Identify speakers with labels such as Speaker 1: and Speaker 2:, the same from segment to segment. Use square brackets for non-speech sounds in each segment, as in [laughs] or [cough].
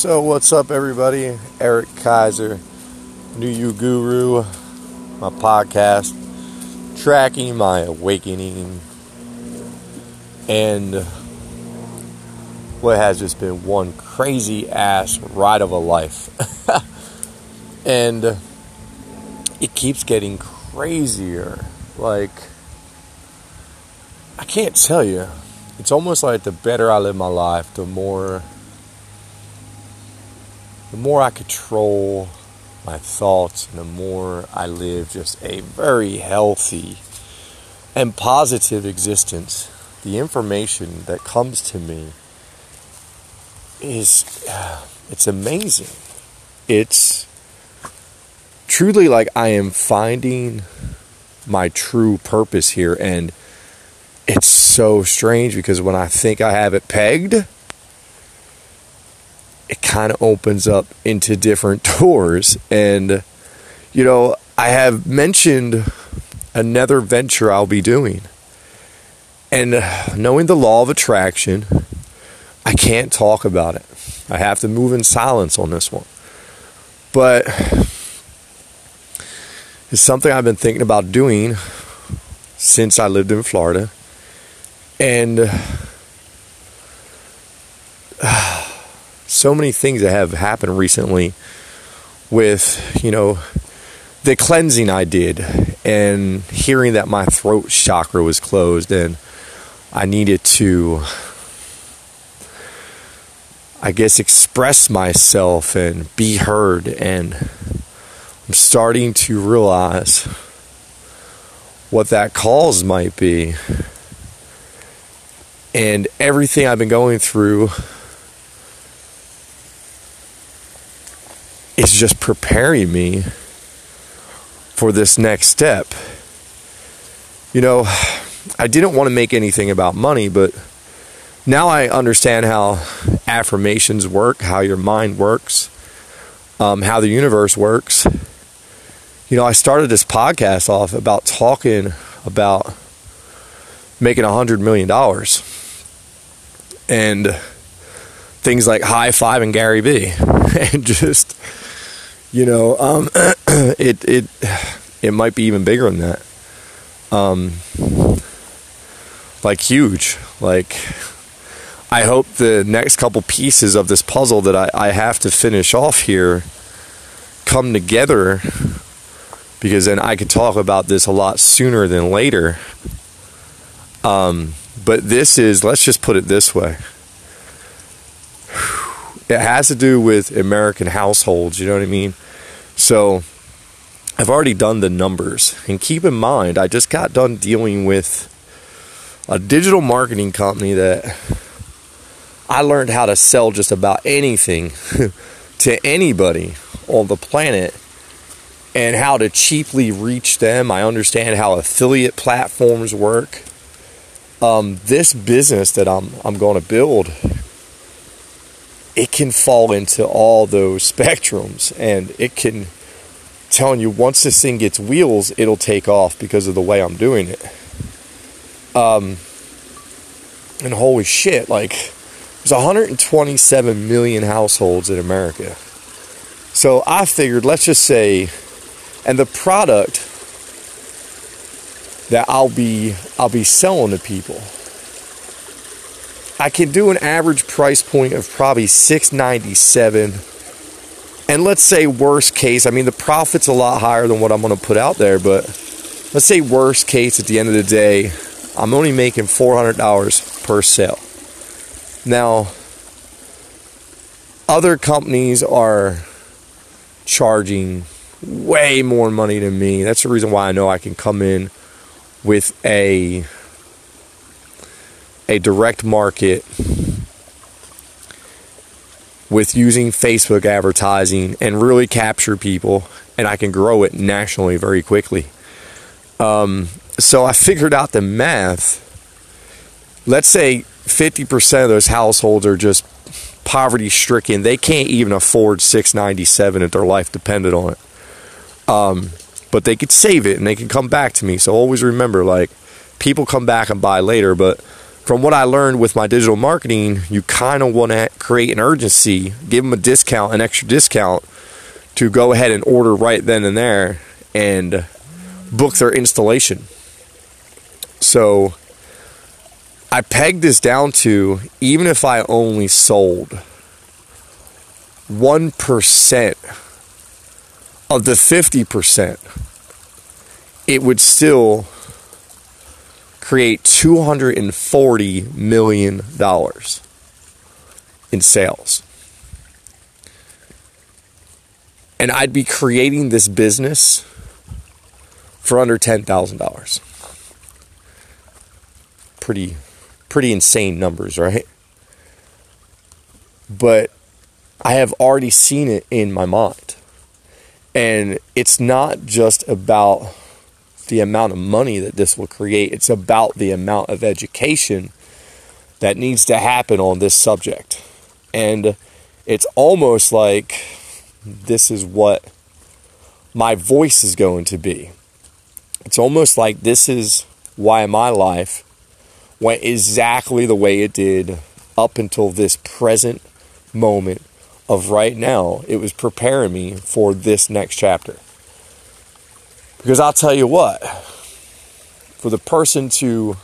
Speaker 1: So, what's up, everybody? Eric Kaiser, New You Guru, my podcast, tracking my awakening, and what has just been one crazy ass ride of a life. [laughs] and it keeps getting crazier. Like, I can't tell you. It's almost like the better I live my life, the more the more I control my thoughts and the more I live just a very healthy and positive existence, the information that comes to me is [sighs] it's amazing. It's truly like I am finding my true purpose here and it's so strange because when I think I have it pegged, it kind of opens up into different [laughs] doors. And, you know, I have mentioned another venture I'll be doing. And knowing the law of attraction, I can't talk about it. I have to move in silence on this one. But it's something I've been thinking about doing since I lived in Florida. And uh, so many things that have happened recently with, you know, the cleansing I did and hearing that my throat chakra was closed and I needed to I guess express myself and be heard. And I'm starting to realize what that cause might be. And everything I've been going through just preparing me for this next step. You know, I didn't want to make anything about money, but now I understand how affirmations work, how your mind works, um, how the universe works. You know, I started this podcast off about talking about making a hundred million dollars and things like high five and Gary Vee [laughs] and just you know um, [clears throat] it it it might be even bigger than that. Um, like huge. Like I hope the next couple pieces of this puzzle that I, I have to finish off here come together because then I could talk about this a lot sooner than later. Um, but this is, let's just put it this way it has to do with American households, you know what I mean? So I've already done the numbers. And keep in mind, I just got done dealing with a digital marketing company that I learned how to sell just about anything [laughs] to anybody on the planet and how to cheaply reach them. I understand how affiliate platforms work. Um, this business that I'm I'm going to build, it can fall into all those [laughs] spectrums, and it can telling you once this thing gets wheels, it'll take off because of the way I'm doing it. Um, and holy shit, like there's 127 million households in America. So I figured, let's just say, and the product that I'll be I'll be selling to people. I can do an average price point of probably 697 and let's say worst case, I mean the profit's a lot higher than what I'm going to put out there, but let's say worst case at the end of the day, I'm only making $400 per sale. Now, other companies are charging way more money than me. That's the reason why I know I can come in with a a direct market with using Facebook advertising and really capture people and I can grow it nationally very quickly. Um, so I figured out the math. Let's say 50% of those households are just poverty stricken. They can't even afford 697 if their life depended on it. Um, but they could save it and they can come back to me. So always remember like people come back and buy later, but from what I learned with my digital marketing, you kind of want to create an urgency, give them a discount, an extra discount to go ahead and order right then and there and book their installation. So I pegged this down to even if I only sold 1% of the 50%, it would still create $240 million in sales. And I'd be creating this business for under $10,000. Pretty pretty insane numbers, right? But I have already seen it in my mind. And it's not just about the amount of money that this will create, it's about the amount of education that needs to happen on this subject. And it's almost like this is what my voice is going to be. It's almost like this is why my life went exactly the way it did up until this present moment of right now. It was preparing me for this next chapter. Because I'll tell you what, for the person to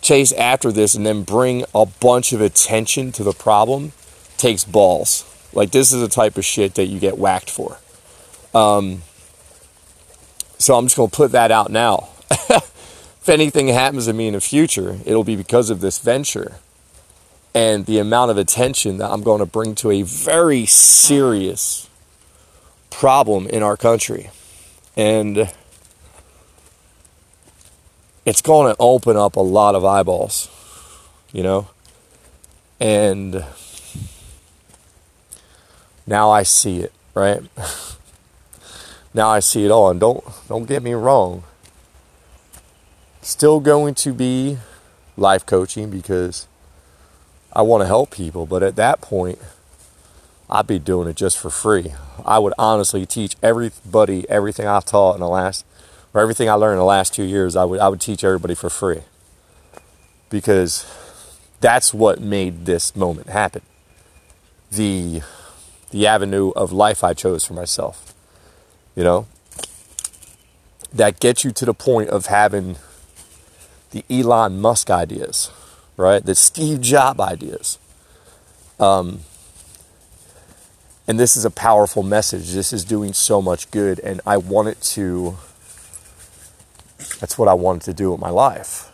Speaker 1: chase after this and then bring a bunch of attention to the problem takes balls. Like, this is the type of shit that you get whacked for. Um, so I'm just going to put that out now. [laughs] if anything happens to me in the future, it'll be because of this venture and the amount of attention that I'm going to bring to a very serious problem in our country. And it's going to open up a lot of eyeballs, you know? And now I see it, right? [laughs] now I see it all and don't don't get me wrong Still going to be life coaching because I want to help people, but at that point, I'd be doing it just for free. I would honestly teach everybody everything I've taught in the last, or everything I learned in the last two years. I would I would teach everybody for free because that's what made this moment happen. The the avenue of life I chose for myself. You know, that gets you to the point of having the Elon Musk ideas, right? The Steve Jobs ideas. Um, and this is a powerful message. This is doing so much good, and I want it to. That's what I wanted to do with my life.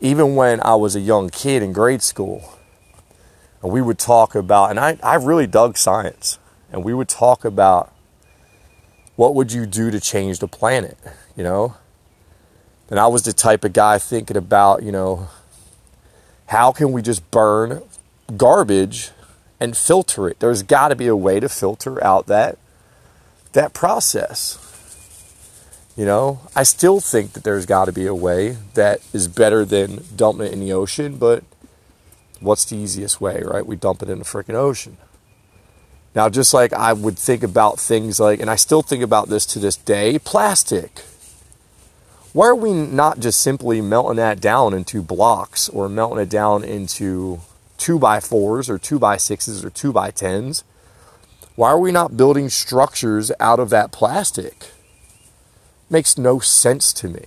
Speaker 1: Even when I was a young kid in grade school, and we would talk about, and I, I really dug science, and we would talk about what would you do to change the planet, you know? And I was the type of guy thinking about, you know, how can we just burn garbage and filter it? There's got to be a way to filter out that that process. You know, I still think that there's got to be a way that is better than dumping it in the ocean, but what's the easiest way, right? We dump it in the freaking ocean. Now, just like I would think about things like, and I still think about this to this day, plastic why are we not just simply melting that down into blocks or melting it down into two by fours or two by sixes or two by tens? Why are we not building structures out of that plastic? Makes no sense to me.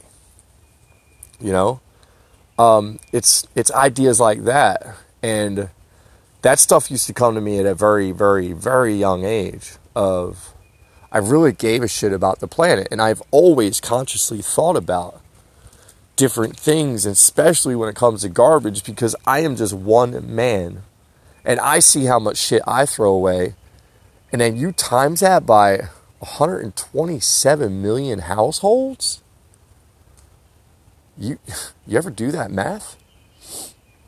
Speaker 1: You know, um, it's it's ideas like that, and that stuff used to come to me at a very, very, very young age. Of I really gave a shit about the planet. And I've always consciously thought about different things, especially when it comes to garbage, because I am just one man. And I see how much shit I throw away. And then you times that by 127 million households? You [laughs] you ever do that math?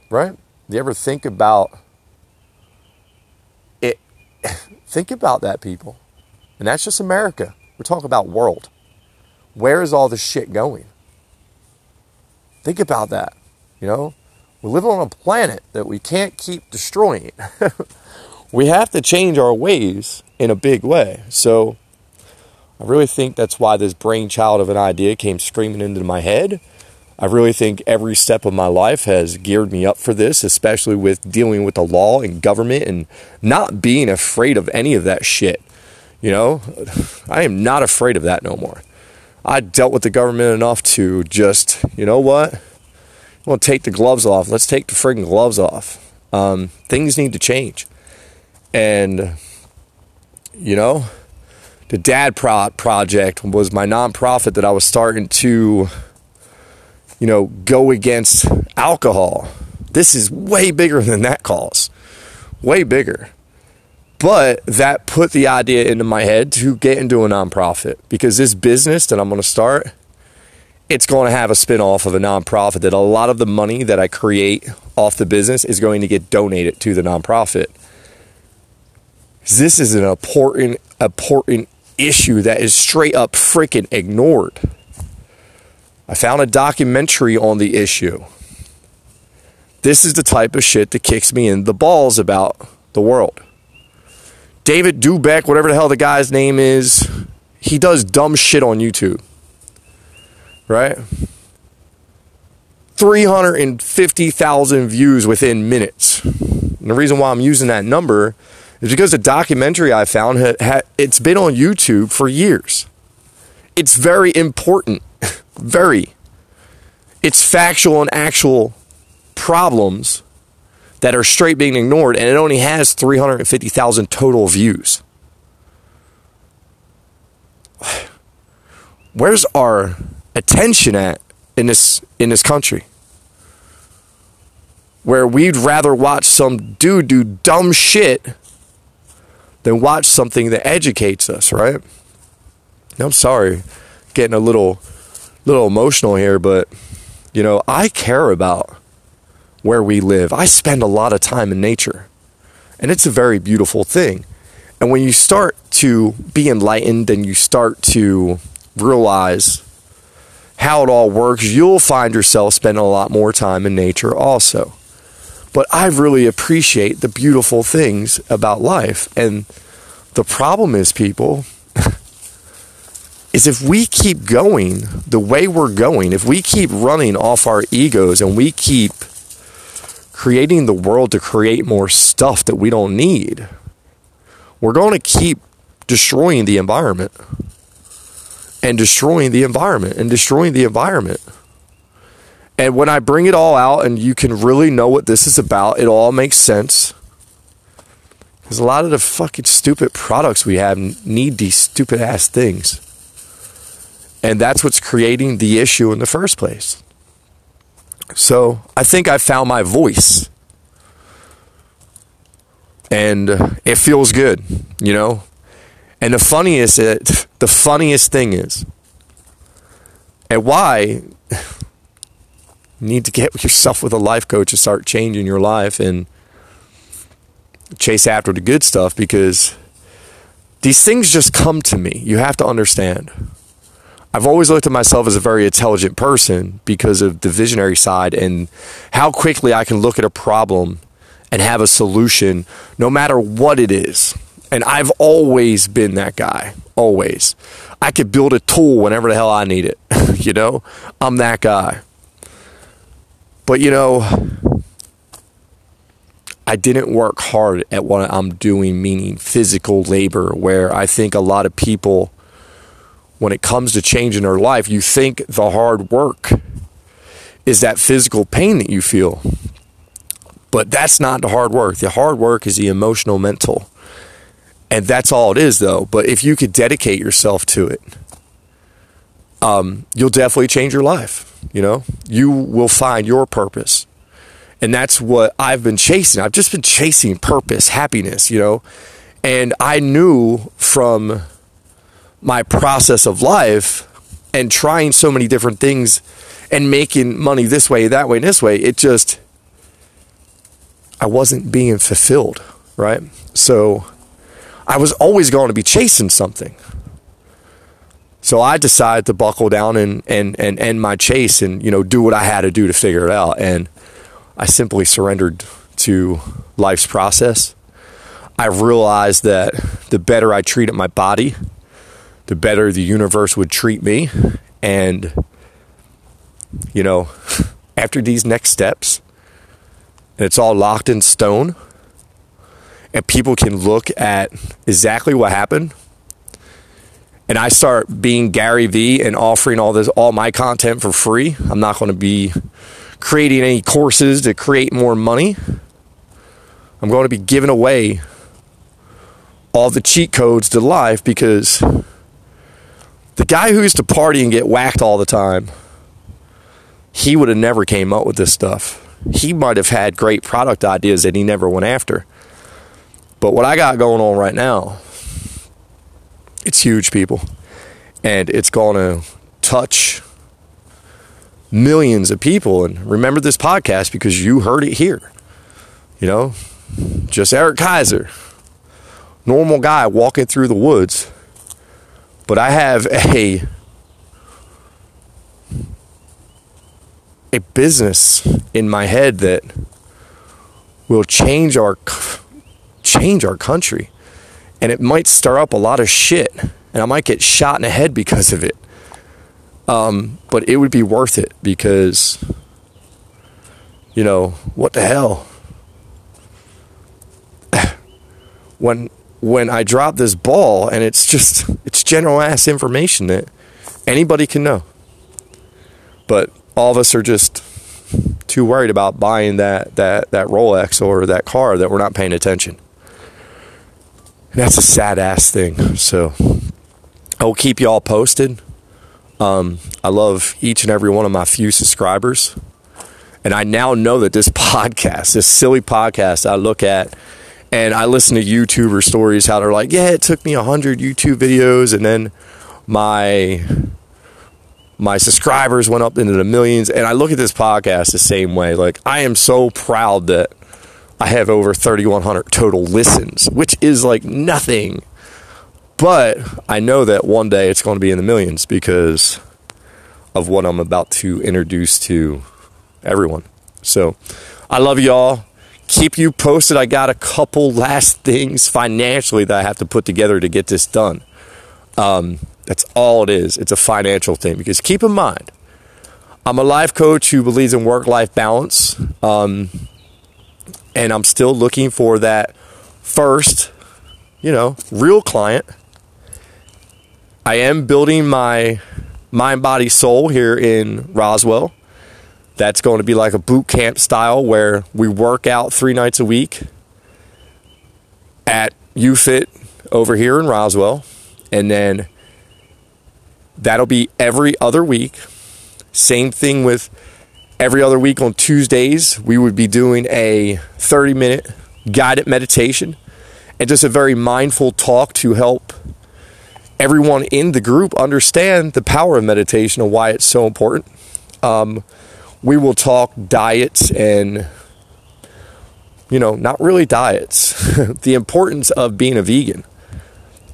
Speaker 1: Right? You ever think about it [laughs] think about that people. And that's just America. We're talking about world. Where is all this shit going? Think about that. You know, we live on a planet that we can't keep destroying. [laughs] we have to change our ways in a big way. So I really think that's why this brainchild of an idea came screaming into my head. I really think every step of my life has geared me up for this, especially with dealing with the law and government and not being afraid of any of that shit. You know, [laughs] I am not afraid of that no more. I dealt with the government enough to just, you know what? We'll take the gloves off. Let's take the friggin' gloves off. Um, things need to change. And, you know, the Dad Pro- Project was my nonprofit that I was starting to you know, go against alcohol. This is way bigger than that cause. Way bigger. But that put the idea into my head to get into a nonprofit because this business that I'm going to start, it's going to have a spin-off of a nonprofit that a lot of the money that I create off the business is going to get donated to the nonprofit. This is an important important issue that is straight up freaking ignored. I found a documentary on the issue. This is the type of shit that kicks me in the balls about the world. David Dobrik, whatever the hell the guy's name is, he does dumb shit on YouTube. Right? 350,000 views within minutes. And the reason why I'm using that number is because the documentary I found, it's been on YouTube for years. It's very important [laughs] very. It's factual and actual problems that are straight being ignored, and it only has 350,000 total views. [sighs] Where's our attention at in this in this country? Where we'd rather watch some dude do dumb shit than watch something that educates us, right? I'm sorry, getting a little little emotional here, but you know, I care about where we live. I spend a lot of time in nature, and it's a very beautiful thing. And when you start to be enlightened and you start to realize how it all works, you'll find yourself spending a lot more time in nature also. But I really appreciate the beautiful things about life. And the problem is, people, [laughs] is if we keep going the way we're going, if we keep running off our egos and we keep creating the world to create more stuff that we don't need, we're going to keep destroying the environment and destroying the environment and destroying the environment. And when I bring it all out and you can really know what this is about, it all makes sense. Because a lot of the fucking stupid products we have need these stupid ass things. And that's what's creating the issue in the first place. So I think I found my voice. And it feels good, you know? And the funniest uh, the funniest thing is, and why you need to get yourself with a life coach and start changing your life and chase after the good stuff because these things just come to me. You have to understand. I've always looked at myself as a very intelligent person because of the visionary side and how quickly I can look at a problem and have a solution no matter what it is. And I've always been that guy, always. I could build a tool whenever the hell I need it. [laughs] you know, I'm that guy. But you know, I didn't work hard at what I'm doing, meaning physical labor, where I think a lot of people when it comes to changing their life, you think the hard work is that physical pain that you feel. But that's not the hard work. The hard work is the emotional, mental. And that's all it is, though. But if you could dedicate yourself to it, um, you'll definitely change your life. You know, you will find your purpose. And that's what I've been chasing. I've just been chasing purpose, happiness, you know. And I knew from my process of life and trying so many different things and making money this way, that way, and this way, it just, I wasn't being fulfilled, right? So I was always going to be chasing something. So I decided to buckle down and, and, and end my chase and, you know, do what I had to do to figure it out. And I simply surrendered to life's process. I realized that the better I treated my body, the better the universe would treat me. And you know, [laughs] after these next steps, it's all locked in stone, and people can look at exactly what happened, and I start being Gary Vee and offering all this, all my content for free, I'm not going to be creating any courses to create more money. I'm going to be giving away all the cheat codes to life because the guy who used to party and get whacked all the time, he would have never came up with this stuff. He might have had great product ideas that he never went after. But what I got going on right now, it's huge, people. And it's going to touch millions of people. And remember this podcast because you heard it here. You know, just Eric Kaiser, normal guy walking through the woods. But I have a a business in my head that will change our change our country. And it might stir up a lot of shit. And I might get shot in the head because of it. Um, but it would be worth it because, you know, what the hell? [sighs] when when I drop this ball and it's just general ass information that anybody can know. But all of us are just too worried about buying that that that Rolex or that car that we're not paying attention. And that's a sad ass thing. So I'll keep y'all posted. Um, I love each and every one of my few subscribers. And I now know that this [laughs] podcast, this silly podcast I look at and I listen to YouTuber stories how they're like, yeah, it took me 100 YouTube videos and then my my subscribers went up into the millions and I look at this podcast the same way. Like I am so proud that I have over 3100 total listens, which is like nothing but I know that one day it's going to be in the millions because of what I'm about to introduce to everyone. So I love y'all. Keep you posted. I got a couple last things financially that I have to put together to get this done. Um, that's all it is. It's a financial thing because keep in mind, I'm a life coach who believes in work life balance. Um, and I'm still looking for that first, you know, real client I am building my mind, body, soul here in Roswell. That's going to be like a boot camp style where we work out three nights a week at UFIT over here in Roswell. And then that'll be every other week. Same thing with every other week on Tuesdays. We would be doing a 30 minute guided meditation and just a very mindful talk to help everyone in the group understand the power of meditation and why it's so important. Um, we will talk diets and, you know, not really diets, [laughs] the importance of being a vegan.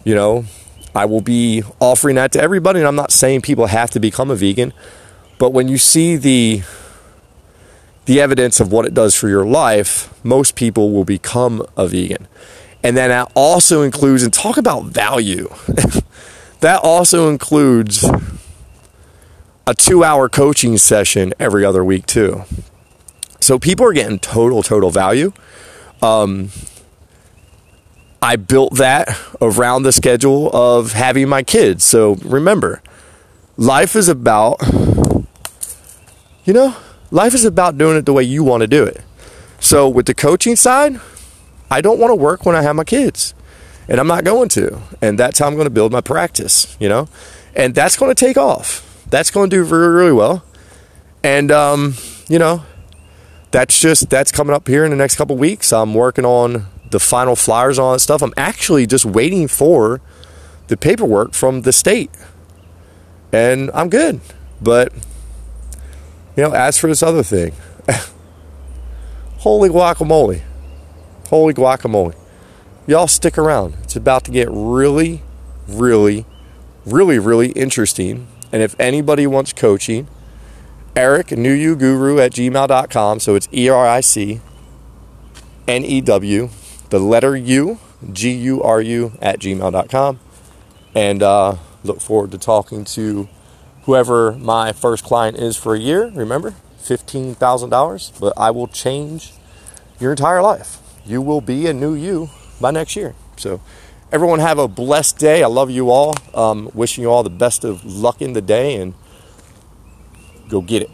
Speaker 1: You know, I will be offering that to everybody, and I'm not saying people have to become a vegan, but when you see the the evidence of what it does for your life, most people will become a vegan. And then that also includes, and talk about value. [laughs] that also includes a two hour coaching session every other week, too. So people are getting total, total value. Um, I built that around the schedule of having my kids. So remember, life is about, you know, life is about doing it the way you want to do it. So with the coaching side, I don't want to work when I have my kids. And I'm not going to. And that's how I'm going to build my practice, you know? And that's going to take off. That's going to do really, really well. And, um, you know, that's just, that's coming up here in the next couple weeks. I'm working on the final flyers all that stuff. I'm actually just waiting for the paperwork from the state. And I'm good. But, you know, as for this other thing, [laughs] holy guacamole. Holy guacamole. Y'all stick around. It's about to get really, really, really, really interesting. And if anybody wants coaching, Eric New Guru at gmail.com. So it's E R I C N E W, the letter U, G U R U at gmail.com. And uh, look forward to talking to whoever my first client is for a year, remember, $15,000, but I will change your entire life. You will be a new you by next year. So, everyone have a blessed day. I love you all. Um, wishing you all the best of luck in the day and go get it.